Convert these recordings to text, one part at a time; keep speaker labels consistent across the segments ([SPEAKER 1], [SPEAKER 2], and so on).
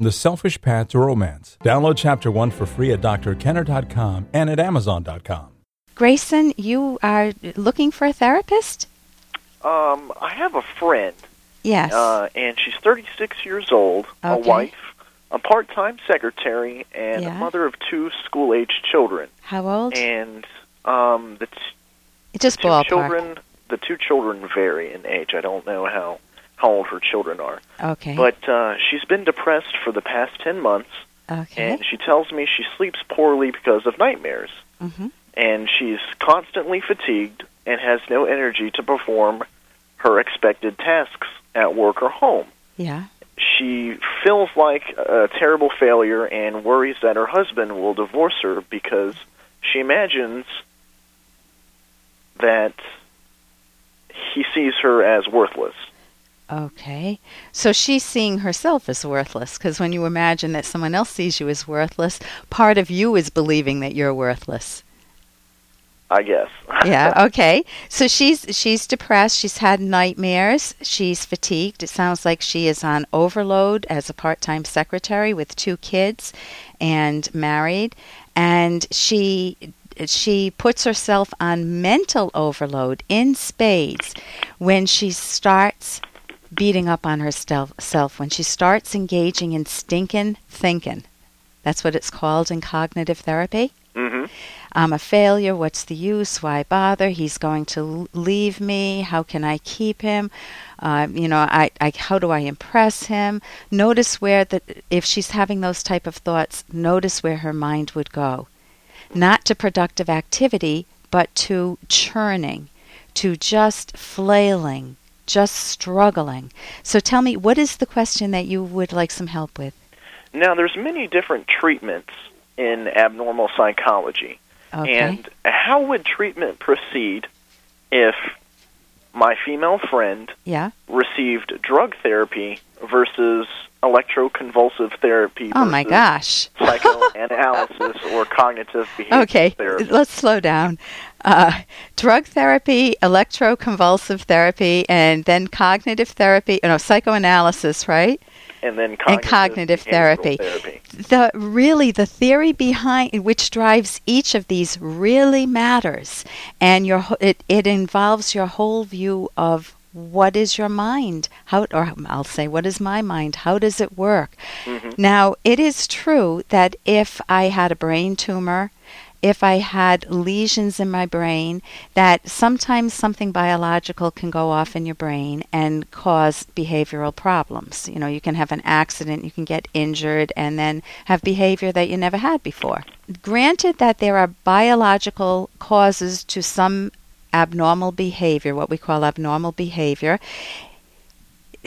[SPEAKER 1] The Selfish Path to Romance. Download Chapter 1 for free at drkenner.com and at amazon.com.
[SPEAKER 2] Grayson, you are looking for a therapist?
[SPEAKER 3] Um, I have a friend,
[SPEAKER 2] Yes.
[SPEAKER 3] uh, and she's 36 years old, a wife, a part-time secretary, and
[SPEAKER 2] Yeah.
[SPEAKER 3] a mother of two school-aged children.
[SPEAKER 2] How old?
[SPEAKER 3] And um, the t-
[SPEAKER 2] Just
[SPEAKER 3] two
[SPEAKER 2] ballpark.
[SPEAKER 3] children, the two children vary in age. I don't know how how old her children are,
[SPEAKER 2] Okay.
[SPEAKER 3] but uh, she's been depressed for the past 10 months,
[SPEAKER 2] okay.
[SPEAKER 3] and she tells me she sleeps poorly because of nightmares.
[SPEAKER 2] hmm
[SPEAKER 3] and she's constantly fatigued and has no energy to perform her expected tasks at work or home.
[SPEAKER 2] Yeah.
[SPEAKER 3] She feels like a terrible failure and worries that her husband will divorce her because she imagines that he sees her as worthless.
[SPEAKER 2] Okay. So she's seeing herself as worthless because when you imagine that someone else sees you as worthless, part of you is believing that you're worthless.
[SPEAKER 3] I guess.
[SPEAKER 2] yeah okay so she's she's depressed she's had nightmares she's fatigued it sounds like she is on overload as a part-time secretary with two kids and married and she she puts herself on mental overload in spades when she starts beating up on herself when she starts engaging in stinking thinking that's what it's called in cognitive therapy
[SPEAKER 3] Mm-hmm.
[SPEAKER 2] I'm a failure. What's the use? Why bother? He's going to leave me. How can I keep him? Uh, you know, I, I, how do I impress him? Notice where that if she's having those type of thoughts, notice where her mind would go, not to productive activity, but to churning, to just flailing, just struggling. So tell me, what is the question that you would like some help with?
[SPEAKER 3] Now, there's many different treatments in abnormal psychology.
[SPEAKER 2] Okay.
[SPEAKER 3] And how would treatment proceed if my female friend
[SPEAKER 2] yeah.
[SPEAKER 3] received drug therapy versus electroconvulsive therapy
[SPEAKER 2] Oh my gosh.
[SPEAKER 3] psychoanalysis or cognitive behavior
[SPEAKER 2] Okay,
[SPEAKER 3] therapy?
[SPEAKER 2] let's slow down. Uh, drug therapy, electroconvulsive therapy, and then cognitive therapy, no, psychoanalysis, right?
[SPEAKER 3] And then
[SPEAKER 2] and
[SPEAKER 3] cognitive,
[SPEAKER 2] cognitive therapy.
[SPEAKER 3] therapy.
[SPEAKER 2] The really the theory behind which drives each of these really matters, and your it it involves your whole view of what is your mind how or I'll say what is my mind how does it work
[SPEAKER 3] Mhm.
[SPEAKER 2] now it is true that if I had a brain tumor if I had lesions in my brain, that sometimes something biological can go off in your brain and cause behavioral problems. You know, you can have an accident, you can get injured, and then have behavior that you never had before. Granted that there are biological causes to some abnormal behavior, what we call abnormal behavior,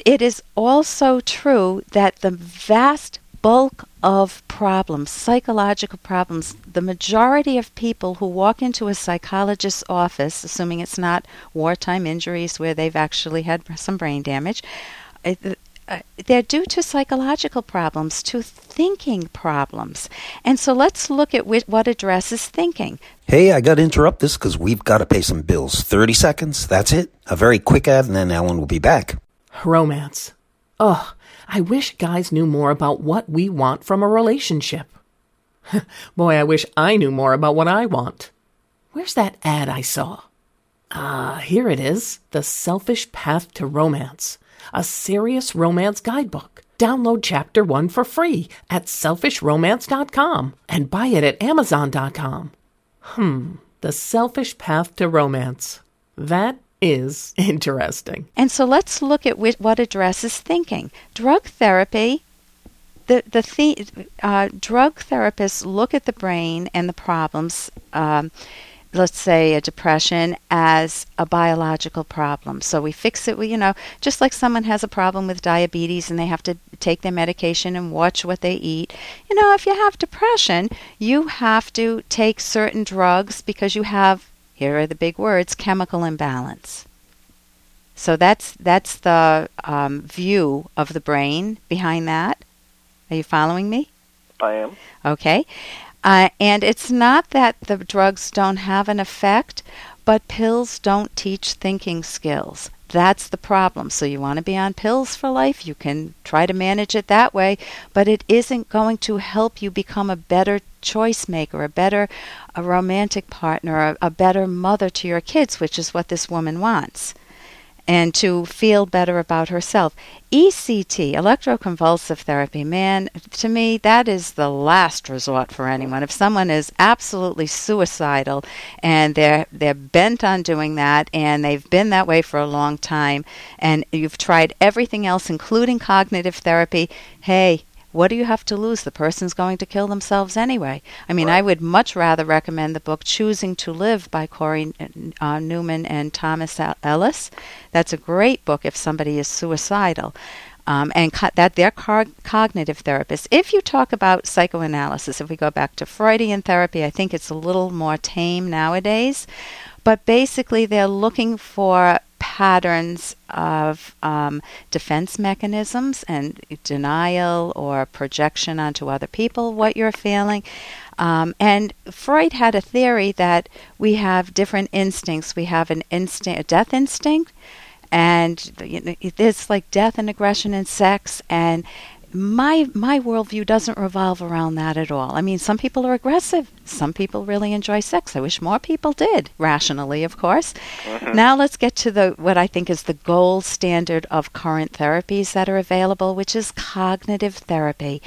[SPEAKER 2] it is also true that the vast bulk of problems, psychological problems, the majority of people who walk into a psychologist's office, assuming it's not wartime injuries where they've actually had some brain damage, uh, uh, they're due to psychological problems, to thinking problems. And so let's look at whi- what addresses thinking.
[SPEAKER 4] Hey, I got to interrupt this because we've got to pay some bills. 30 seconds, that's it. A very quick ad, and then Ellen will be back.
[SPEAKER 5] Romance. Ugh, I wish guys knew more about what we want from a relationship. Boy, I wish I knew more about what I want. Where's that ad I saw? Ah, here it is The Selfish Path to Romance, a serious romance guidebook. Download chapter one for free at selfishromance.com and buy it at amazon.com. Hmm, The Selfish Path to Romance. That is interesting.
[SPEAKER 2] And so let's look at what addresses thinking. Drug therapy, the the, the uh, drug therapists look at the brain and the problems. Um, let's say a depression as a biological problem. So we fix it, we, you know, just like someone has a problem with diabetes and they have to take their medication and watch what they eat. You know, if you have depression, you have to take certain drugs because you have, here are the big words, chemical imbalance. So that's that's the um, view of the brain behind that. Are you following me?
[SPEAKER 3] I am.
[SPEAKER 2] Okay. Uh, and it's not that the drugs don't have an effect, but pills don't teach thinking skills. That's the problem. So you want to be on pills for life, you can try to manage it that way, but it isn't going to help you become a better choice maker, a better a romantic partner, a, a better mother to your kids, which is what this woman wants and to feel better about herself. ECT, electroconvulsive therapy, man, to me, that is the last resort for anyone. If someone is absolutely suicidal and they're, they're bent on doing that and they've been that way for a long time and you've tried everything else, including cognitive therapy, hey, what do you have to lose? The person's going to kill themselves anyway. I mean, right. I would much rather recommend the book Choosing to Live by Cory uh, Newman and Thomas Ellis. That's a great book if somebody is suicidal. Um, and co- that they're cognitive therapists. If you talk about psychoanalysis, if we go back to Freudian therapy, I think it's a little more tame nowadays. But basically, they're looking for patterns of um, defense mechanisms and denial or projection onto other people what you're feeling. Um, and Freud had a theory that we have different instincts. We have an instinct, a death instinct, and you know, it's like death and aggression and sex, and my my worldview doesn't revolve around that at all. I mean, some people are aggressive. Some people really enjoy sex. I wish more people did, rationally, of course. Mm-hmm. Now let's get to the what I think is the gold standard of current therapies that are available, which is cognitive therapy.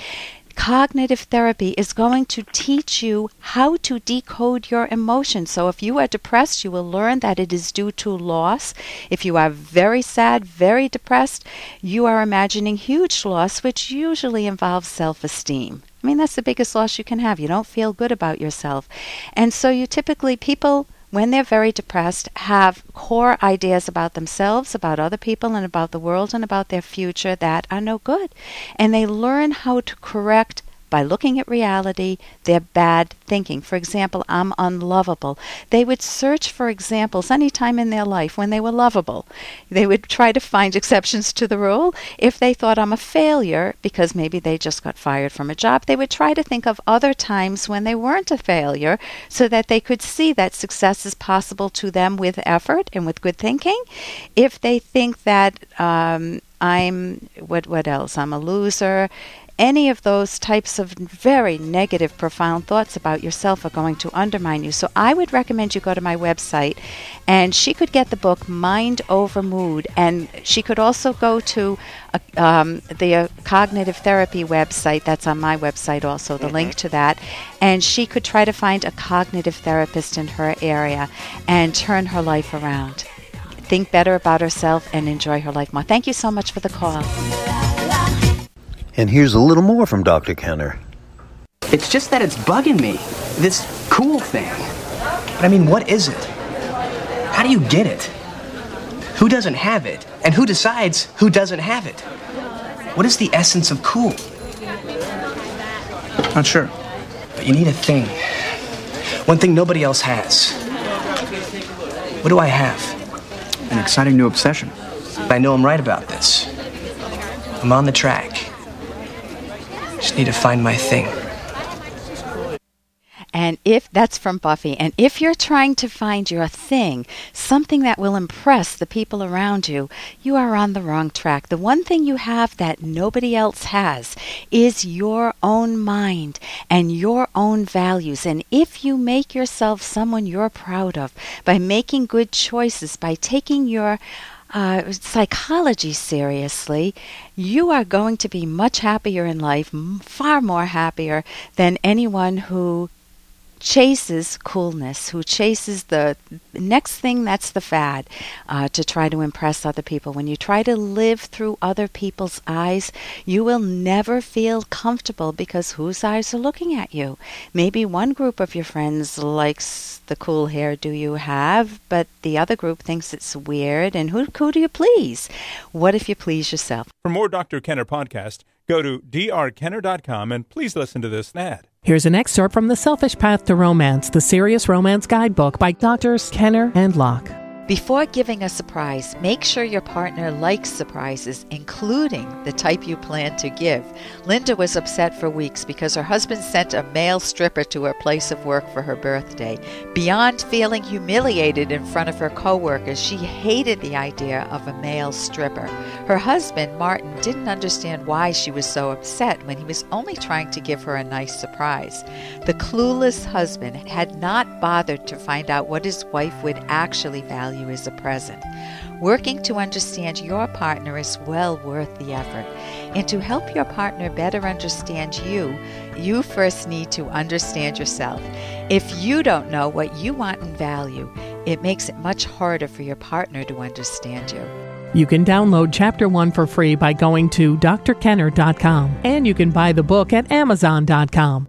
[SPEAKER 2] Cognitive therapy is going to teach you how to decode your emotions. So, if you are depressed, you will learn that it is due to loss. If you are very sad, very depressed, you are imagining huge loss, which usually involves self esteem. I mean, that's the biggest loss you can have. You don't feel good about yourself. And so, you typically, people when they're very depressed, have core ideas about themselves, about other people, and about the world and about their future that are no good. And they learn how to correct by looking at reality, their bad thinking. For example, I'm unlovable. They would search for examples any time in their life when they were lovable. They would try to find exceptions to the rule. If they thought I'm a failure because maybe they just got fired from a job, they would try to think of other times when they weren't a failure so that they could see that success is possible to them with effort and with good thinking. If they think that um, I'm what what else? I'm a loser any of those types of very negative, profound thoughts about yourself are going to undermine you. So I would recommend you go to my website, and she could get the book Mind Over Mood, and she could also go to a, um, the uh, cognitive therapy website. That's on my website, also the mm-hmm. link to that, and she could try to find a cognitive therapist in her area and turn her life around. Think better about herself and enjoy her life more. Thank you so much for the call.
[SPEAKER 4] And here's a little more from Dr. Kenner.
[SPEAKER 6] It's just that it's bugging me. This cool thing. But I mean, what is it? How do you get it? Who doesn't have it? And who decides who doesn't have it? What is the essence of cool? Not sure. But you need a thing. One thing nobody else has. What do I have?
[SPEAKER 7] An exciting new obsession.
[SPEAKER 6] I know I'm right about this. I'm on the track. Just need to find my thing.
[SPEAKER 2] And if that's from Buffy, and if you're trying to find your thing, something that will impress the people around you, you are on the wrong track. The one thing you have that nobody else has is your own mind and your own values. And if you make yourself someone you're proud of by making good choices, by taking your uh, psychology seriously, you are going to be much happier in life, far more happier than anyone who chases coolness, who chases the next thing that's the fad uh, to try to impress other people. When you try to live through other people's eyes, you will never feel comfortable because whose eyes are looking at you? Maybe one group of your friends likes the cool hair do you have, but the other group thinks it's weird. And who, who do you please? What if you please yourself?
[SPEAKER 1] For more Dr. Kenner podcast, go to drkenner.com and please listen to this ad.
[SPEAKER 5] Here's an excerpt from The Selfish Path to Romance, the Serious Romance Guidebook by Doctors Kenner and Locke.
[SPEAKER 2] Before giving a surprise, make sure your partner likes surprises, including the type you plan to give. Linda was upset for weeks because her husband sent a male stripper to her place of work for her birthday. Beyond feeling humiliated in front of her coworkers, she hated the idea of a male stripper. Her husband, Martin, didn't understand why she was so upset when he was only trying to give her a nice surprise. The clueless husband had not bothered to find out what his wife would actually value value is a present. Working to understand your partner is well worth the effort. And to help your partner better understand you, you first need to understand yourself. If you don't know what you want and value, it makes it much harder for your partner to understand you.
[SPEAKER 5] You can download Chapter 1 for free by going to drkenner.com, and you can buy the book at amazon.com.